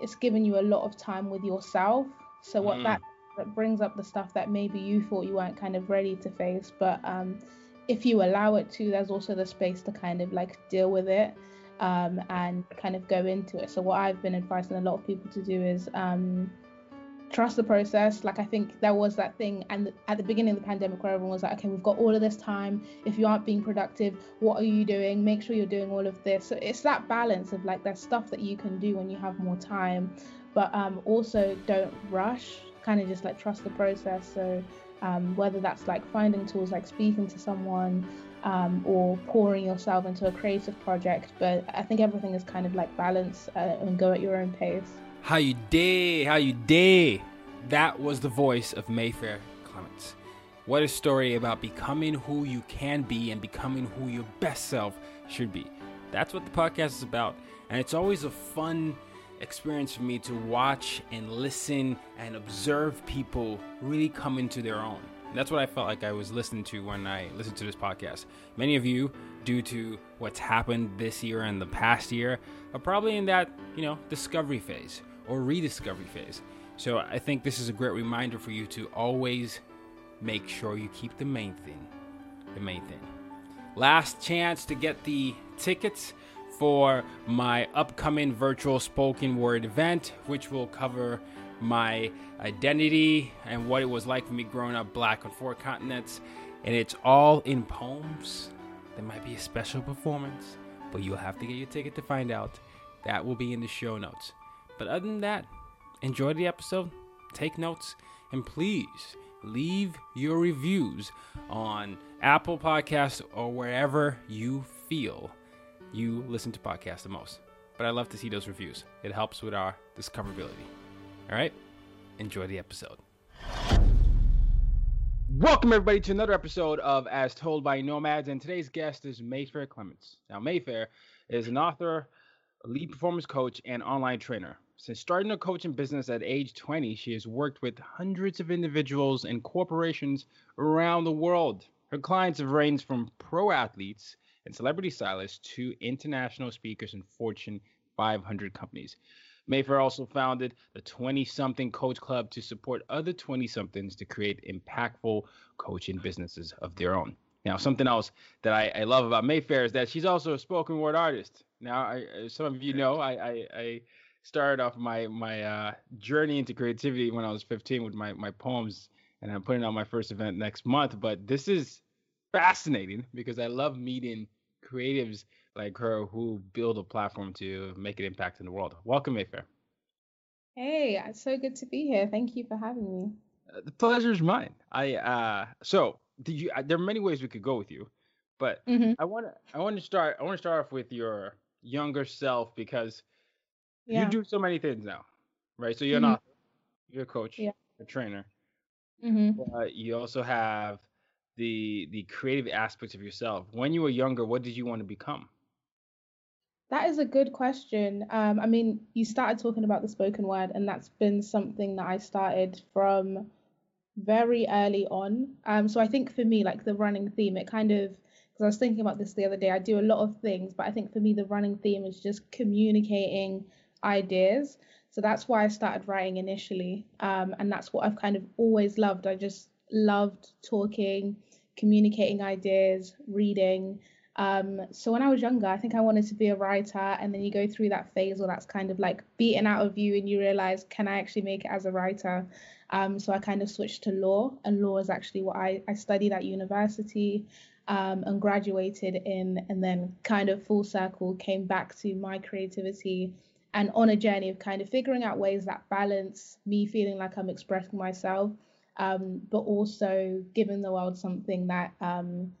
it's given you a lot of time with yourself. So what mm. that, that brings up the stuff that maybe you thought you weren't kind of ready to face, but um, if you allow it to, there's also the space to kind of like deal with it um, and kind of go into it. So what I've been advising a lot of people to do is um, trust the process. Like I think there was that thing, and at the beginning of the pandemic, where everyone was like, okay, we've got all of this time. If you aren't being productive, what are you doing? Make sure you're doing all of this. So it's that balance of like there's stuff that you can do when you have more time, but um, also don't rush. Kind of just like trust the process. So um, whether that's like finding tools like speaking to someone. Um, or pouring yourself into a creative project, but I think everything is kind of like balance uh, and go at your own pace. How you day? How you day? That was the voice of Mayfair Clements. What a story about becoming who you can be and becoming who your best self should be. That's what the podcast is about. And it's always a fun experience for me to watch and listen and observe people really come into their own. That's what I felt like I was listening to when I listened to this podcast. Many of you, due to what's happened this year and the past year, are probably in that, you know, discovery phase or rediscovery phase. So I think this is a great reminder for you to always make sure you keep the main thing. The main thing. Last chance to get the tickets for my upcoming virtual spoken word event, which will cover my identity and what it was like for me growing up black on four continents. And it's all in poems. There might be a special performance, but you'll have to get your ticket to find out. That will be in the show notes. But other than that, enjoy the episode, take notes, and please leave your reviews on Apple Podcasts or wherever you feel you listen to podcasts the most. But I love to see those reviews. It helps with our discoverability. All right? Enjoy the episode. Welcome, everybody, to another episode of As Told by Nomads. And today's guest is Mayfair Clements. Now, Mayfair is an author, lead performance coach, and online trainer. Since starting a coaching business at age 20, she has worked with hundreds of individuals and corporations around the world. Her clients have ranged from pro athletes and celebrity stylists to international speakers and Fortune 500 companies. Mayfair also founded the 20 something coach club to support other 20 somethings to create impactful coaching businesses of their own. Now, something else that I, I love about Mayfair is that she's also a spoken word artist. Now, I, uh, some of you know I, I, I started off my my uh, journey into creativity when I was 15 with my my poems, and I'm putting on my first event next month. But this is fascinating because I love meeting creatives like her who build a platform to make an impact in the world. Welcome, Mayfair. Hey, it's so good to be here. Thank you for having me. Uh, the pleasure is mine. I uh, so did you? Uh, there are many ways we could go with you, but mm-hmm. I want to I want to start I want to start off with your younger self because yeah. you do so many things now, right? So you're mm-hmm. not you're a coach, yeah. a trainer, mm-hmm. but you also have the the creative aspects of yourself. When you were younger, what did you want to become? That is a good question. Um, I mean, you started talking about the spoken word, and that's been something that I started from very early on. Um, so I think for me, like the running theme, it kind of because I was thinking about this the other day. I do a lot of things, but I think for me, the running theme is just communicating ideas. So that's why I started writing initially. Um, and that's what I've kind of always loved. I just loved talking, communicating ideas, reading. Um, so when I was younger, I think I wanted to be a writer, and then you go through that phase where that's kind of like beaten out of you, and you realize, can I actually make it as a writer? Um, so I kind of switched to law, and law is actually what I, I studied at university um, and graduated in, and then kind of full circle came back to my creativity and on a journey of kind of figuring out ways that balance me feeling like I'm expressing myself, um, but also giving the world something that um,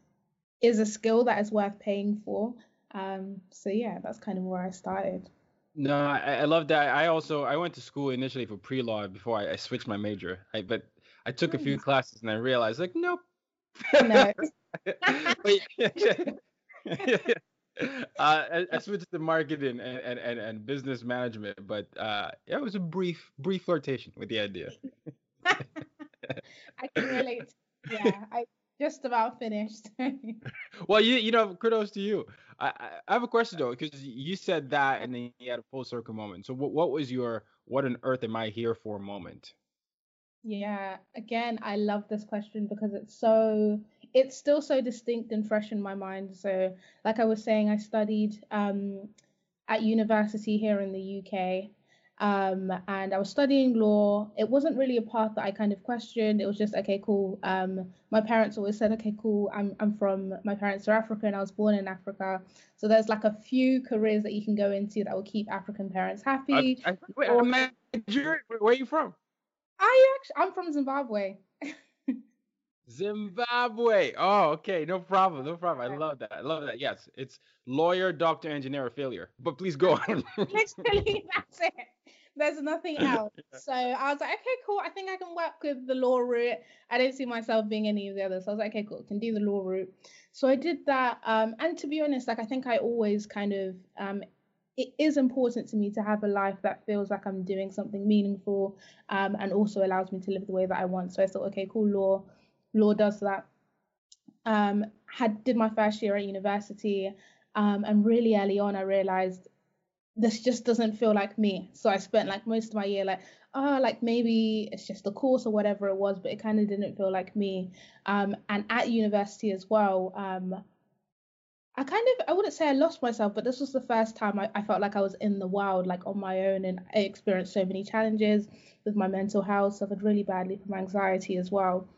is a skill that is worth paying for. Um, so yeah, that's kind of where I started. No, I, I love that. I also I went to school initially for pre-law before I, I switched my major. I, but I took a few classes and I realized like nope. No. uh, I, I, switched to marketing and, and, and, and business management, but uh, yeah, it was a brief brief flirtation with the idea. I can relate. Yeah, I just about finished. well, you you know, kudos to you. I, I have a question though, because you said that and then you had a full circle moment. So what what was your what on earth am I here for moment? Yeah, again, I love this question because it's so it's still so distinct and fresh in my mind. So, like I was saying, I studied um, at university here in the UK. Um, and I was studying law. It wasn't really a path that I kind of questioned. It was just okay, cool. Um, my parents always said, okay, cool. I'm I'm from my parents are African. I was born in Africa, so there's like a few careers that you can go into that will keep African parents happy. I, I, wait, or. Where are you from? I actually I'm from Zimbabwe. Zimbabwe. Oh, okay. No problem. No problem. I love that. I love that. Yes, it's lawyer, doctor, engineer, failure. But please go on. Literally, that's it. There's nothing else. So I was like, okay, cool. I think I can work with the law route. I didn't see myself being any of the others. So I was like, okay, cool. Can do the law route. So I did that. Um, and to be honest, like I think I always kind of um, it is important to me to have a life that feels like I'm doing something meaningful um, and also allows me to live the way that I want. So I thought, okay, cool, law law does that. Um, had did my first year at university, um, and really early on, I realized this just doesn't feel like me. So I spent like most of my year like, oh, like maybe it's just a course or whatever it was, but it kind of didn't feel like me. Um, and at university as well, um, I kind of I wouldn't say I lost myself, but this was the first time I, I felt like I was in the wild, like on my own, and I experienced so many challenges with my mental health, suffered really badly from anxiety as well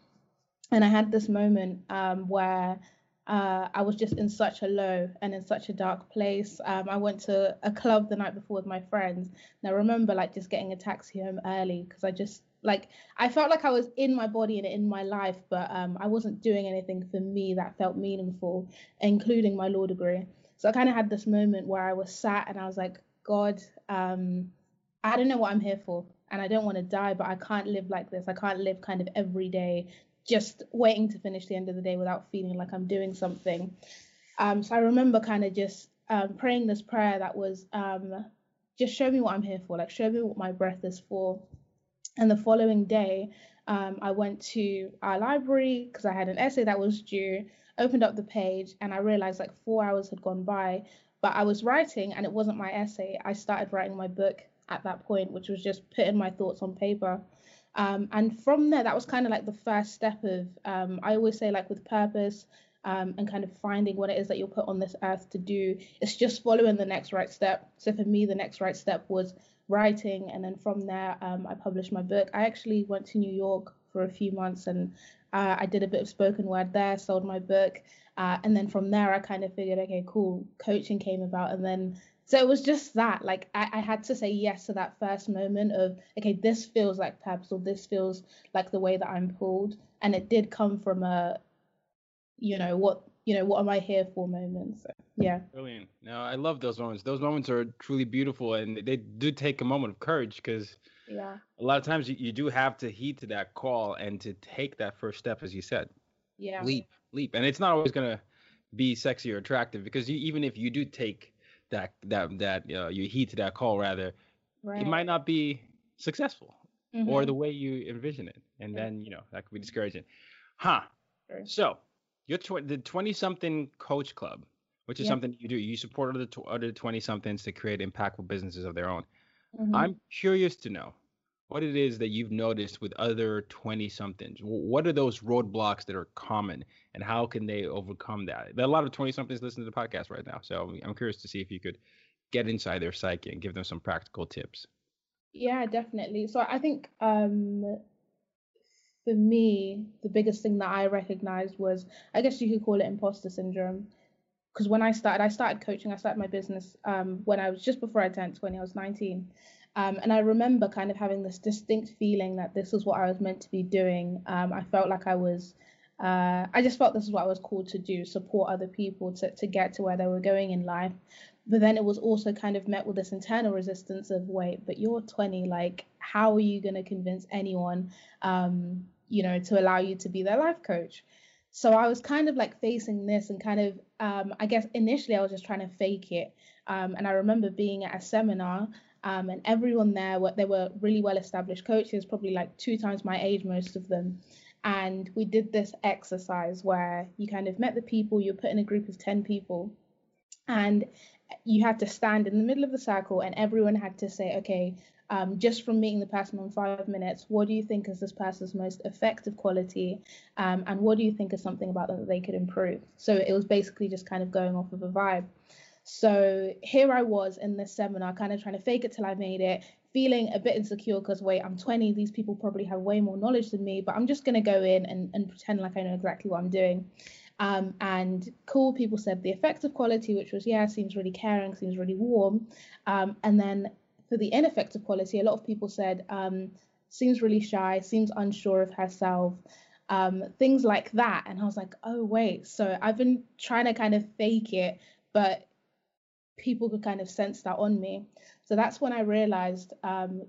and I had this moment um, where uh, I was just in such a low and in such a dark place. Um, I went to a club the night before with my friends, I remember like just getting a taxi home early because I just like I felt like I was in my body and in my life, but um, I wasn't doing anything for me that felt meaningful, including my law degree. So I kind of had this moment where I was sat and I was like, God, um, I don't know what I'm here for and I don't want to die, but I can't live like this. I can't live kind of every day just waiting to finish the end of the day without feeling like I'm doing something. Um, so I remember kind of just um, praying this prayer that was um, just show me what I'm here for, like show me what my breath is for. And the following day, um, I went to our library because I had an essay that was due, opened up the page, and I realized like four hours had gone by, but I was writing and it wasn't my essay. I started writing my book at that point, which was just putting my thoughts on paper. Um, and from there, that was kind of like the first step of, um, I always say, like with purpose um, and kind of finding what it is that you're put on this earth to do. It's just following the next right step. So for me, the next right step was writing. And then from there, um, I published my book. I actually went to New York for a few months and uh, I did a bit of spoken word there, sold my book. Uh, and then from there, I kind of figured, okay, cool, coaching came about. And then so it was just that like I, I, had to say yes to that first moment of okay this feels like purpose or this feels like the way that i'm pulled. And it did come from a you know what you know what am i here for moment. So yeah. Brilliant. No i love those moments. Those moments are truly beautiful and they do take a moment of courage because yeah. a lot of times you, you do have to heed to that call and to take that first step as you said. Yeah. Leap leap. And it's not always going to be sexy or attractive because you, even if you do take that that that uh, you heed to that call rather right. it might not be successful mm-hmm. or the way you envision it and yeah. then you know that could be discouraging huh sure. so you're tw- the 20 something coach club which is something you do you support other, tw- other 20 somethings to create impactful businesses of their own mm-hmm. i'm curious to know what it is that you've noticed with other 20 somethings. What are those roadblocks that are common and how can they overcome that? A lot of 20 somethings listening to the podcast right now. So I'm curious to see if you could get inside their psyche and give them some practical tips. Yeah, definitely. So I think um, for me, the biggest thing that I recognized was, I guess you could call it imposter syndrome. Because when I started, I started coaching, I started my business um, when I was just before I turned 20, I was 19. Um, and I remember kind of having this distinct feeling that this was what I was meant to be doing. Um, I felt like I was, uh, I just felt this is what I was called to do, support other people to, to get to where they were going in life. But then it was also kind of met with this internal resistance of, wait, but you're 20, like, how are you going to convince anyone, um, you know, to allow you to be their life coach? So I was kind of like facing this and kind of, um, I guess initially I was just trying to fake it. Um, and I remember being at a seminar um, and everyone there, they were really well established coaches, probably like two times my age, most of them. And we did this exercise where you kind of met the people, you're put in a group of 10 people, and you had to stand in the middle of the circle, and everyone had to say, okay, um, just from meeting the person in five minutes, what do you think is this person's most effective quality? Um, and what do you think is something about them that they could improve? So it was basically just kind of going off of a vibe. So here I was in this seminar, kind of trying to fake it till I made it, feeling a bit insecure because wait, I'm 20. These people probably have way more knowledge than me, but I'm just gonna go in and, and pretend like I know exactly what I'm doing. Um, and cool people said the effective quality, which was yeah, seems really caring, seems really warm. Um, and then for the ineffective quality, a lot of people said um, seems really shy, seems unsure of herself. Um, things like that. And I was like, oh, wait. So I've been trying to kind of fake it, but people could kind of sense that on me. So that's when I realized um,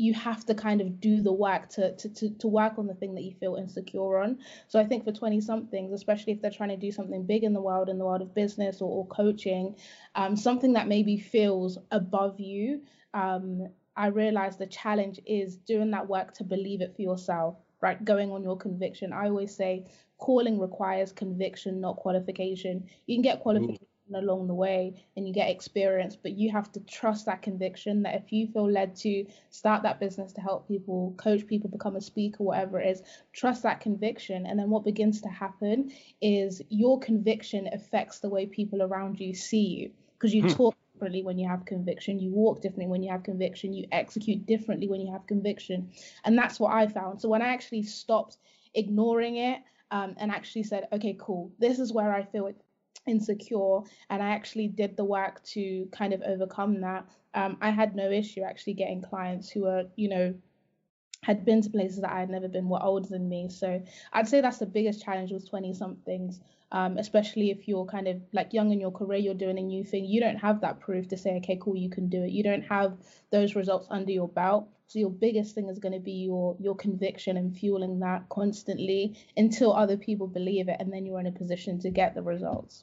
you have to kind of do the work to, to, to, to work on the thing that you feel insecure on. So I think for 20 somethings, especially if they're trying to do something big in the world, in the world of business or, or coaching, um, something that maybe feels above you, um, I realized the challenge is doing that work to believe it for yourself, right? Going on your conviction. I always say calling requires conviction, not qualification. You can get qualification along the way and you get experience but you have to trust that conviction that if you feel led to start that business to help people coach people become a speaker whatever it is trust that conviction. And then what begins to happen is your conviction affects the way people around you see you because you hmm. talk differently when you have conviction you walk differently when you have conviction you execute differently when you have conviction. And that's what i found. So when i actually stopped ignoring it um, and actually said okay cool. This is where i feel insecure and I actually did the work to kind of overcome that. Um, I had no issue actually getting clients who were, you know, had been to places that I had never been, were older than me. So I'd say that's the biggest challenge with 20 somethings, um, especially if you're kind of like young in your career, you're doing a new thing. You don't have that proof to say, okay, cool, you can do it. You don't have those results under your belt. So your biggest thing is going to be your your conviction and fueling that constantly until other people believe it, and then you're in a position to get the results.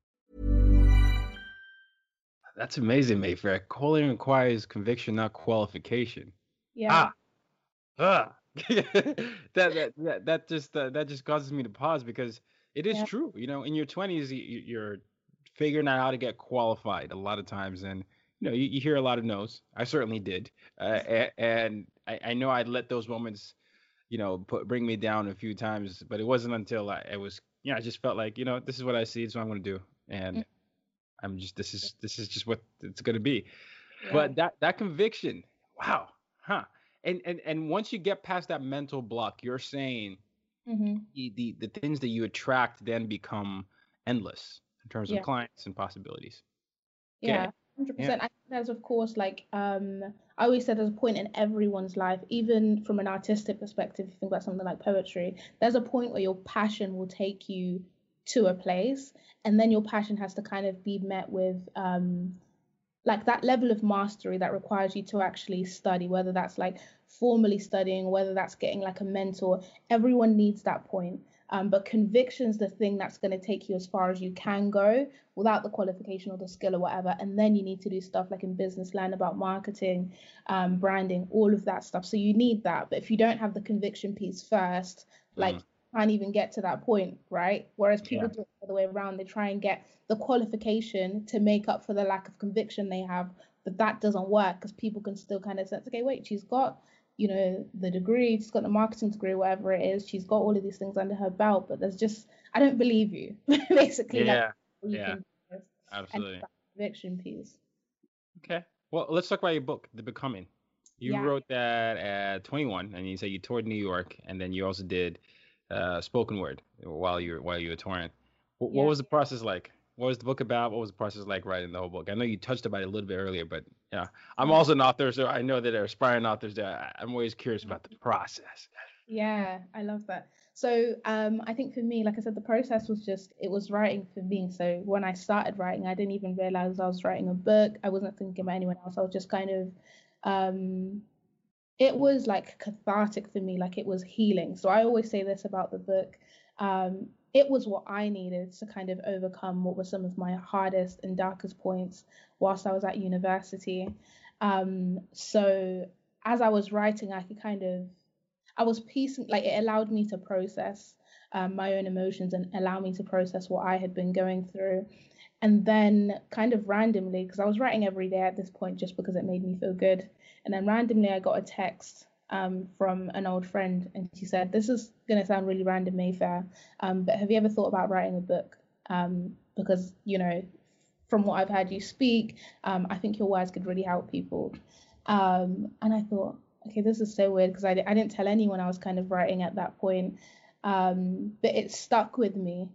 That's amazing, Mayfair. Calling requires conviction, not qualification. Yeah. Ah. ah. that, that that that just uh, that just causes me to pause because it is yeah. true. You know, in your 20s, you're figuring out how to get qualified a lot of times, and you know, you, you hear a lot of no's. I certainly did, uh, and I, I know I'd let those moments, you know, put bring me down a few times, but it wasn't until I, I was, you know, I just felt like, you know, this is what I see, so I'm going to do, and. Mm-hmm I'm just this is this is just what it's gonna be. Yeah. But that that conviction, wow, huh? And and and once you get past that mental block, you're saying mm-hmm. the, the the things that you attract then become endless in terms yeah. of clients and possibilities. Yeah. Hundred yeah. percent. There's of course like um I always said there's a point in everyone's life, even from an artistic perspective, if you think about something like poetry, there's a point where your passion will take you to a place and then your passion has to kind of be met with um like that level of mastery that requires you to actually study whether that's like formally studying whether that's getting like a mentor. Everyone needs that point. Um, but conviction's the thing that's going to take you as far as you can go without the qualification or the skill or whatever and then you need to do stuff like in business learn about marketing um, branding all of that stuff. So you need that but if you don't have the conviction piece first like mm can't even get to that point, right? Whereas people yeah. do it the other way around. They try and get the qualification to make up for the lack of conviction they have, but that doesn't work because people can still kind of sense, okay, wait, she's got, you know, the degree, she's got the marketing degree, whatever it is, she's got all of these things under her belt, but there's just, I don't believe you, basically. Yeah, like, yeah, absolutely. conviction piece. Okay, well, let's talk about your book, The Becoming. You yeah. wrote that at 21, and you said you toured New York, and then you also did uh, spoken word while you were while you were touring. What, yeah. what was the process like? What was the book about? What was the process like writing the whole book? I know you touched about it a little bit earlier, but yeah, I'm also an author, so I know that there are aspiring authors. That I'm always curious about the process. Yeah, I love that. So um, I think for me, like I said, the process was just it was writing for me. So when I started writing, I didn't even realize I was writing a book. I wasn't thinking about anyone else. I was just kind of um, it was like cathartic for me, like it was healing. So I always say this about the book. Um, it was what I needed to kind of overcome what were some of my hardest and darkest points whilst I was at university. Um, so as I was writing, I could kind of, I was piecing, like it allowed me to process um, my own emotions and allow me to process what I had been going through. And then, kind of randomly, because I was writing every day at this point just because it made me feel good. And then randomly, I got a text um, from an old friend, and she said, "This is gonna sound really random, Mayfair, um, but have you ever thought about writing a book? Um, because you know, from what I've heard you speak, um, I think your words could really help people." Um, and I thought, okay, this is so weird because I, I didn't tell anyone I was kind of writing at that point, um, but it stuck with me.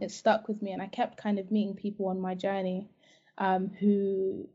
it stuck with me, and I kept kind of meeting people on my journey who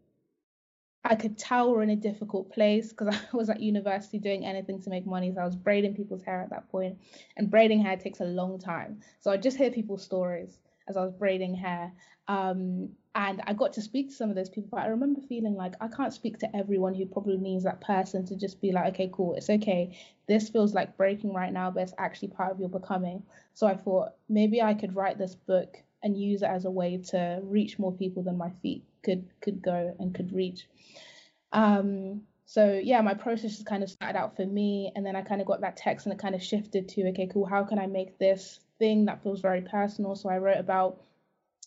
I could tell we're in a difficult place because I was at university doing anything to make money. So I was braiding people's hair at that point, and braiding hair takes a long time. So I just hear people's stories as I was braiding hair. Um, and I got to speak to some of those people, but I remember feeling like I can't speak to everyone who probably needs that person to just be like, okay, cool, it's okay. This feels like breaking right now, but it's actually part of your becoming. So I thought maybe I could write this book and use it as a way to reach more people than my feet could could go and could reach. Um, so yeah, my process just kind of started out for me, and then I kind of got that text, and it kind of shifted to okay, cool. How can I make this thing that feels very personal? So I wrote about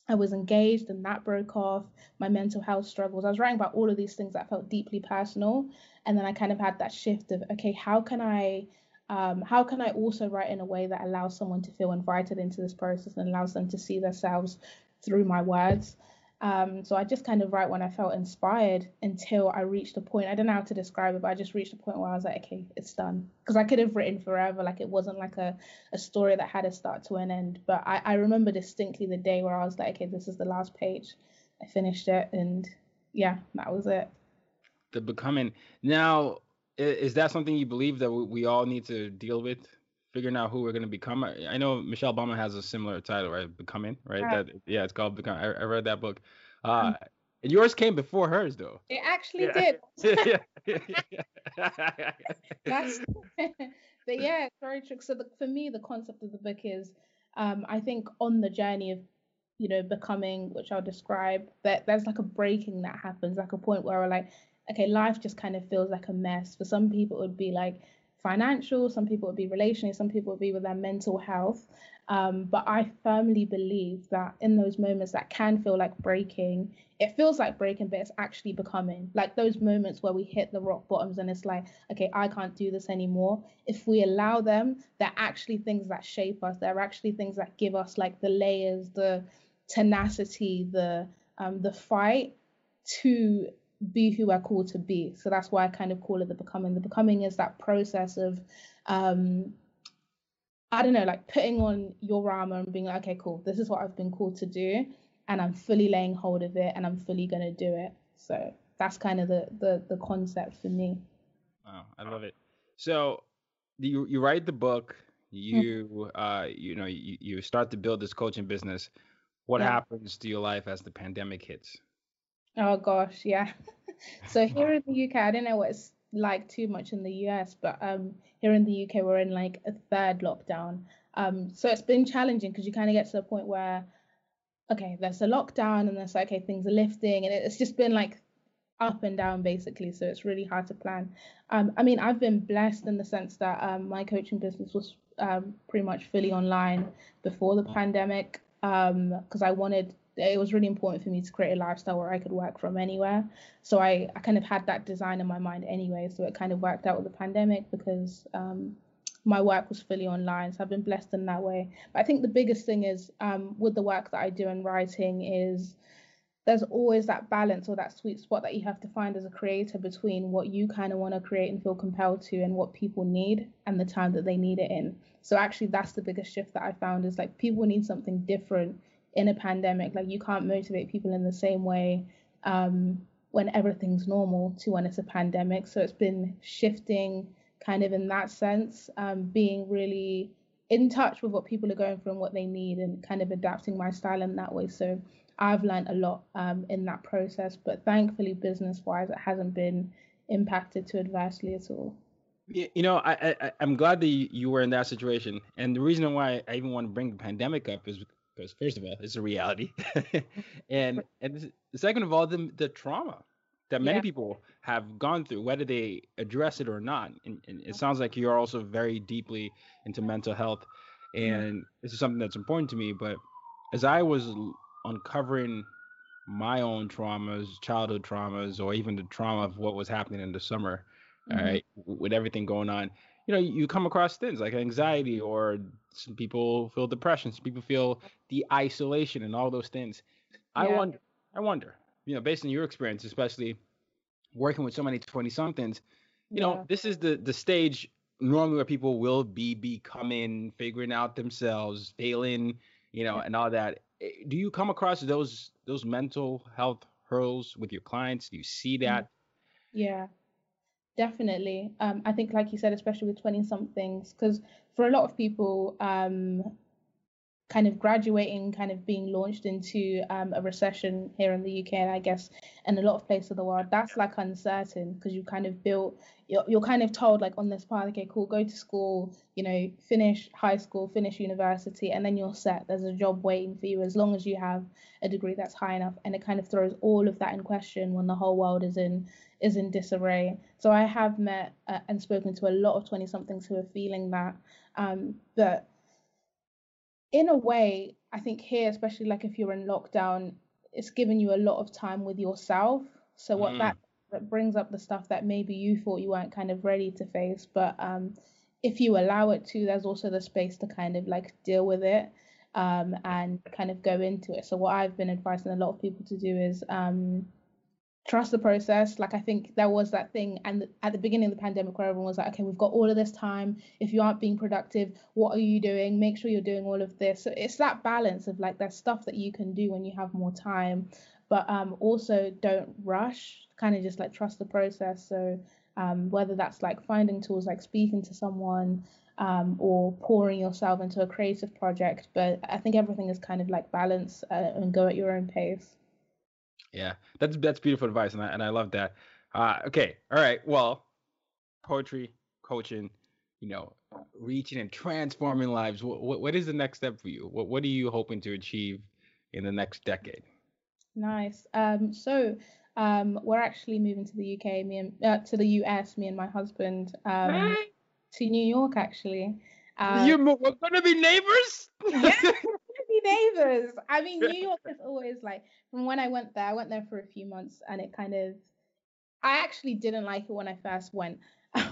I was engaged, and that broke off. My mental health struggles. I was writing about all of these things that felt deeply personal, and then I kind of had that shift of okay, how can I um, how can I also write in a way that allows someone to feel invited into this process and allows them to see themselves through my words? Um, so I just kind of write when I felt inspired until I reached a point. I don't know how to describe it, but I just reached a point where I was like, okay, it's done. Because I could have written forever. Like it wasn't like a, a story that had a start to an end. But I, I remember distinctly the day where I was like, okay, this is the last page. I finished it and yeah, that was it. The becoming. Now, is that something you believe that we all need to deal with? Figuring out who we're going to become. I know Michelle Obama has a similar title, right? Becoming, right? That yeah, it's called Become. I, I read that book. Uh, mm. and yours came before hers, though. It actually yeah. did. That's, but yeah, very true. So the, for me, the concept of the book is, um, I think on the journey of, you know, becoming, which I'll describe, that there's like a breaking that happens, like a point where we're like, okay, life just kind of feels like a mess. For some people, it would be like financial, some people would be relationally, some people would be with their mental health. Um, but I firmly believe that in those moments that can feel like breaking, it feels like breaking, but it's actually becoming like those moments where we hit the rock bottoms and it's like, okay, I can't do this anymore. If we allow them, they're actually things that shape us. They're actually things that give us like the layers, the tenacity, the um, the fight to be who we're called to be. So that's why I kind of call it the becoming. The becoming is that process of, um, I don't know, like putting on your armor and being like, okay, cool, this is what I've been called to do, and I'm fully laying hold of it, and I'm fully gonna do it. So that's kind of the the the concept for me. Wow, I love it. So you you write the book, you uh you know you, you start to build this coaching business. What Yeah. happens to your life as the pandemic hits? Oh gosh, yeah. so here in the UK, I don't know what it's like too much in the US, but um here in the UK we're in like a third lockdown. Um so it's been challenging because you kind of get to the point where okay, there's a lockdown and there's like okay, things are lifting and it's just been like up and down basically, so it's really hard to plan. Um I mean, I've been blessed in the sense that um my coaching business was um pretty much fully online before the pandemic um because I wanted it was really important for me to create a lifestyle where I could work from anywhere. So I, I kind of had that design in my mind anyway. So it kind of worked out with the pandemic because um, my work was fully online. So I've been blessed in that way. But I think the biggest thing is um, with the work that I do in writing is there's always that balance or that sweet spot that you have to find as a creator between what you kind of want to create and feel compelled to and what people need and the time that they need it in. So actually that's the biggest shift that I found is like people need something different in a pandemic. Like you can't motivate people in the same way um, when everything's normal to when it's a pandemic. So it's been shifting kind of in that sense, um, being really in touch with what people are going through and what they need and kind of adapting my style in that way. So I've learned a lot um, in that process, but thankfully, business wise, it hasn't been impacted too adversely at all. You know, I, I I'm glad that you were in that situation, and the reason why I even want to bring the pandemic up is because first of all, it's a reality, and and second of all, the the trauma that many Yeah. people have gone through, whether they address it or not. And, and it sounds like you're also very deeply into mental health, and this is something that's important to me. But as I was uncovering my own traumas, childhood traumas, or even the trauma of what was happening in the summer, all Mhm. right, with everything going on, you know, you come across things like anxiety, or some people feel depression, some people feel the isolation, and all those things. I wonder, I wonder, you know, based on your experience, especially working with so many 20 somethings, you Yeah. know, this is the the stage normally where people will be becoming, figuring out themselves, failing, you know, and all that. Eh, Do you come across those those mental health hurdles with your clients? Do you see that? Yeah, definitely. Um, I think, like you said, especially with 20 somethings, because for a lot of people, um, kind of graduating, kind of being launched into um, a recession here in the UK, and I guess in a lot of places of the world, that's like uncertain because you kind of built, you're, you're kind of told like on this path, okay, cool, go to school, you know, finish high school, finish university, and then you're set. There's a job waiting for you as long as you have a degree that's high enough, and it kind of throws all of that in question when the whole world is in is in disarray. So I have met uh, and spoken to a lot of 20 somethings who are feeling that, um, but in a way, I think here, especially like if you're in lockdown, it's given you a lot of time with yourself. So what Mm. that that brings up the stuff that maybe you thought you weren't kind of ready to face, but um, if you allow it to, there's also the space to kind of like deal with it um, and kind of go into it. So what I've been advising a lot of people to do is um, trust the process. Like I think there was that thing, and at the beginning of the pandemic, where everyone was like, "Okay, we've got all of this time. If you aren't being productive, what are you doing? Make sure you're doing all of this." So it's that balance of like there's stuff that you can do when you have more time, but um, also don't rush. Kind of just like trust the process. So um, whether that's like finding tools like speaking to someone. Um, or pouring yourself into a creative project, but I think everything is kind of like balance uh, and go at your own pace. Yeah, that's that's beautiful advice, and I and I love that. Uh, okay, all right. Well, poetry, coaching, you know, reaching and transforming lives. What what, what is the next step for you? What what are you hoping to achieve in the next decade? Nice. Um, so um, we're actually moving to the UK, me and uh, to the US, me and my husband, um, to New York actually. Um, you, we're gonna be neighbors. yeah, we're gonna be neighbors. I mean, New York is always like from when I went there. I went there for a few months, and it kind of, I actually didn't like it when I first went.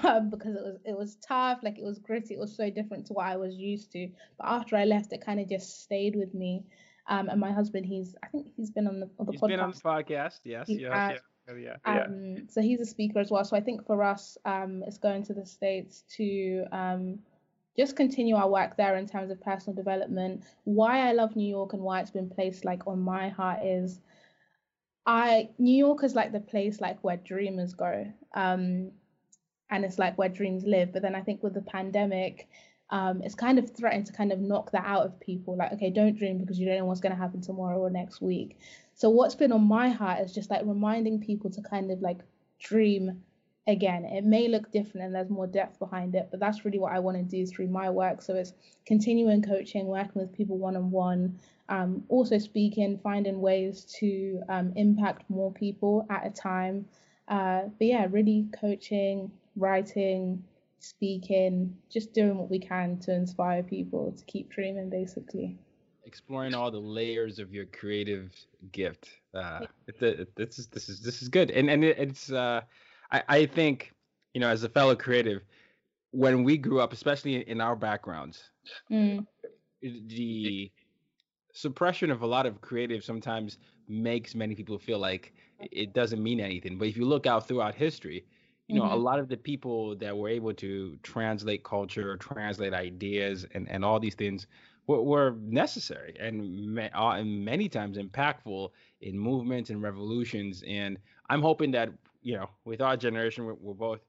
Um, because it was it was tough, like it was gritty, it was so different to what I was used to. But after I left, it kind of just stayed with me. Um, and my husband, he's I think he's been on the on the He's podcast. been on the podcast. Yes, He yes, yeah, yeah, yeah. Um, so he's a speaker as well. So I think for us, um, it's going to the States to um, just continue our work there in terms of personal development. Why I love New York and why it's been placed like on my heart is I New York is like the place like where dreamers go. Um, and it's like where dreams live. But then I think with the pandemic, um, it's kind of threatened to kind of knock that out of people. Like, okay, don't dream because you don't know what's going to happen tomorrow or next week. So what's been on my heart is just like reminding people to kind of like dream again. It may look different and there's more depth behind it, but that's really what I want to do through my work. So it's continuing coaching, working with people one on one, um, also speaking, finding ways to um, impact more people at a time. Uh, but yeah, really coaching, writing, speaking, just doing what we can to inspire people to keep dreaming, basically. Exploring all the layers of your creative gift. Uh, it, it, this is this is this is good, and and it, it's uh, I I think you know as a fellow creative, when we grew up, especially in our backgrounds, Mm, the suppression of a lot of creative sometimes makes many people feel like it doesn't mean anything. But if you look out throughout history, you know, a Mhm. lot of the people that were able to translate culture, translate ideas, and, and all these things were, were necessary and, ma- uh, and many times impactful in movements and revolutions. And I'm hoping that, you know, with our generation, we're, we're both,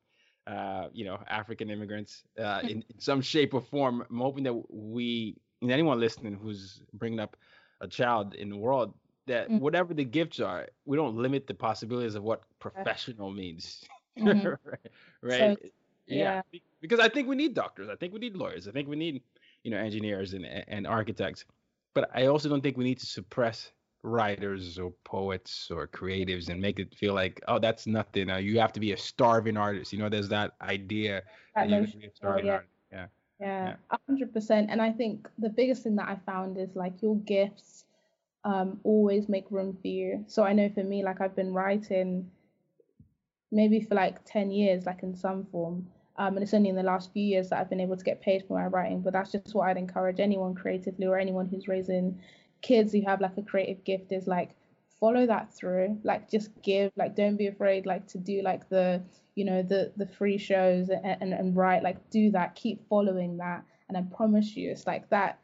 uh, you know, African immigrants uh, in, in some shape or form. I'm hoping that we, and anyone listening who's bringing up a child in the world, that Mm. whatever the gifts are, we don't limit the possibilities of what professional means. Mhm. right. right? So, yeah. yeah. Because I think we need doctors. I think we need lawyers. I think we need, you know, engineers and and architects. But I also don't think we need to suppress writers or poets or creatives and make it feel like, oh, that's nothing. Uh, you have to be a starving artist. You know, there's that idea That that you have notion to be a starving yeah. artist. Yeah. Yeah, a hundred percent. And I think the biggest thing that I found is like your gifts um always make room for you. So I know for me, like I've been writing maybe for like 10 years, like in some form. Um, and it's only in the last few years that I've been able to get paid for my writing. But that's just what I'd encourage anyone creatively or anyone who's raising kids who have like a creative gift is like follow that through. Like just give, like don't be afraid like to do like the, you know, the the free shows and, and, and write, like do that, keep following that. And I promise you, it's like that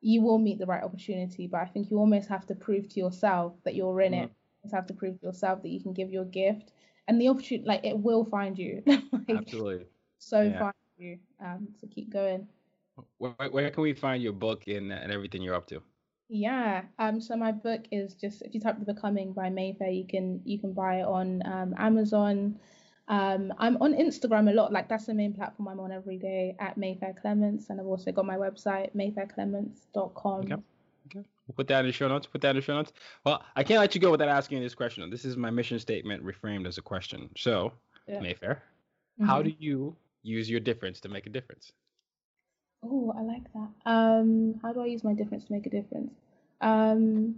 you will meet the right opportunity. But I think you almost have to prove to yourself that you're in it. You have to prove to yourself that you can give your gift. And the opportunity like it will find you. like, Absolutely. so Yeah. find you. Um, so keep going. Where, where can we find your book and, and everything you're up to? Yeah. Um. So my book is just if you type The Becoming by Mayfair, you can you can buy it on um, Amazon. Um, I'm on Instagram a lot. Like that's the main platform I'm on every day at Mayfair Clements, and I've also got my website mayfairclements.com. Okay. Okay. We'll put that in the show notes. Put that in the show notes. Well, I can't let you go without asking you this question. This is my mission statement reframed as a question. So, Yeah. Mayfair, how Mhm. do you use your difference to make a difference? Oh, I like that. Um, how do I use my difference to make a difference? Um,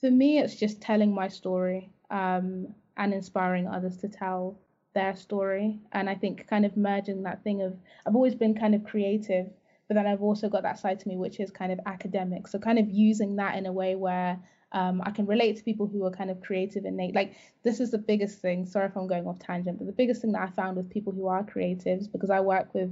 for me, it's just telling my story um, and inspiring others to tell their story. And I think kind of merging that thing of I've always been kind of creative, but then I've also got that side to me which is kind of academic. So kind of using that in a way where um, I can relate to people who are kind of creative they like this is the biggest thing. Sorry if I'm going off tangent, but the biggest thing that I found with people who are creatives because I work with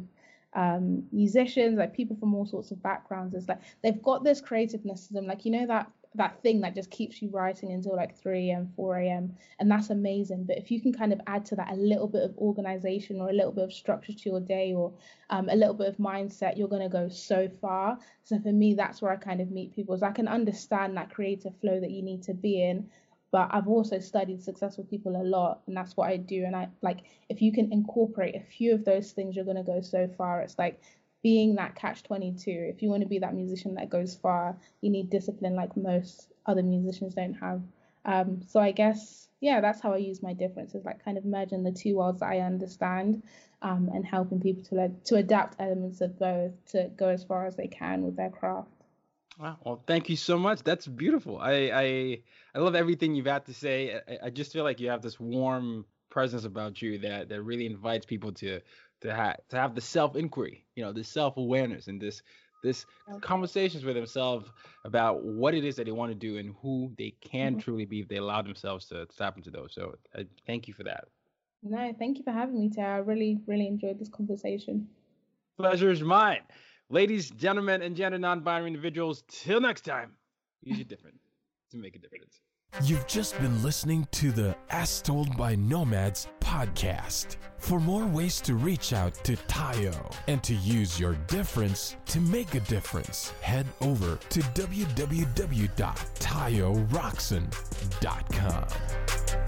um, musicians, like people from all sorts of backgrounds, It's like they've got this creativeness to them, like you know that that thing that just keeps you writing until like 3 a.m., 4 a.m., and that's amazing. But if you can kind of add to that a little bit of organization or a little bit of structure to your day or um, a little bit of mindset, you're gonna go so far. So for me, that's where I kind of meet people. Is I can understand that creative flow that you need to be in, but I've also studied successful people a lot, and that's what I do. And I like if you can incorporate a few of those things, you're gonna go so far. It's like being that catch 22. If you want to be that musician that goes far, you need discipline like most other musicians don't have. Um, so I guess yeah, that's how I use my differences, like kind of merging the two worlds that I understand, um, and helping people to like to adapt elements of both to go as far as they can with their craft. Wow. Well, thank you so much. That's beautiful. I I, I love everything you've had to say. I, I just feel like you have this warm presence about you that that really invites people to to have to have the self inquiry, you know, the self awareness and this this conversations with themselves about what it is that they want to do and who they can mm-hmm. truly be if they allow themselves to tap into those. So uh, thank you for that. No, thank you for having me, Tayo. I really, really enjoyed this conversation. Pleasure is mine. Ladies, gentlemen, and gender non-binary individuals, till next time, use your different to make a difference. You've just been listening to the As Told by Nomads podcast. For more ways to reach out to Tayo and to use your difference to make a difference, head over to www.tayorockson.com.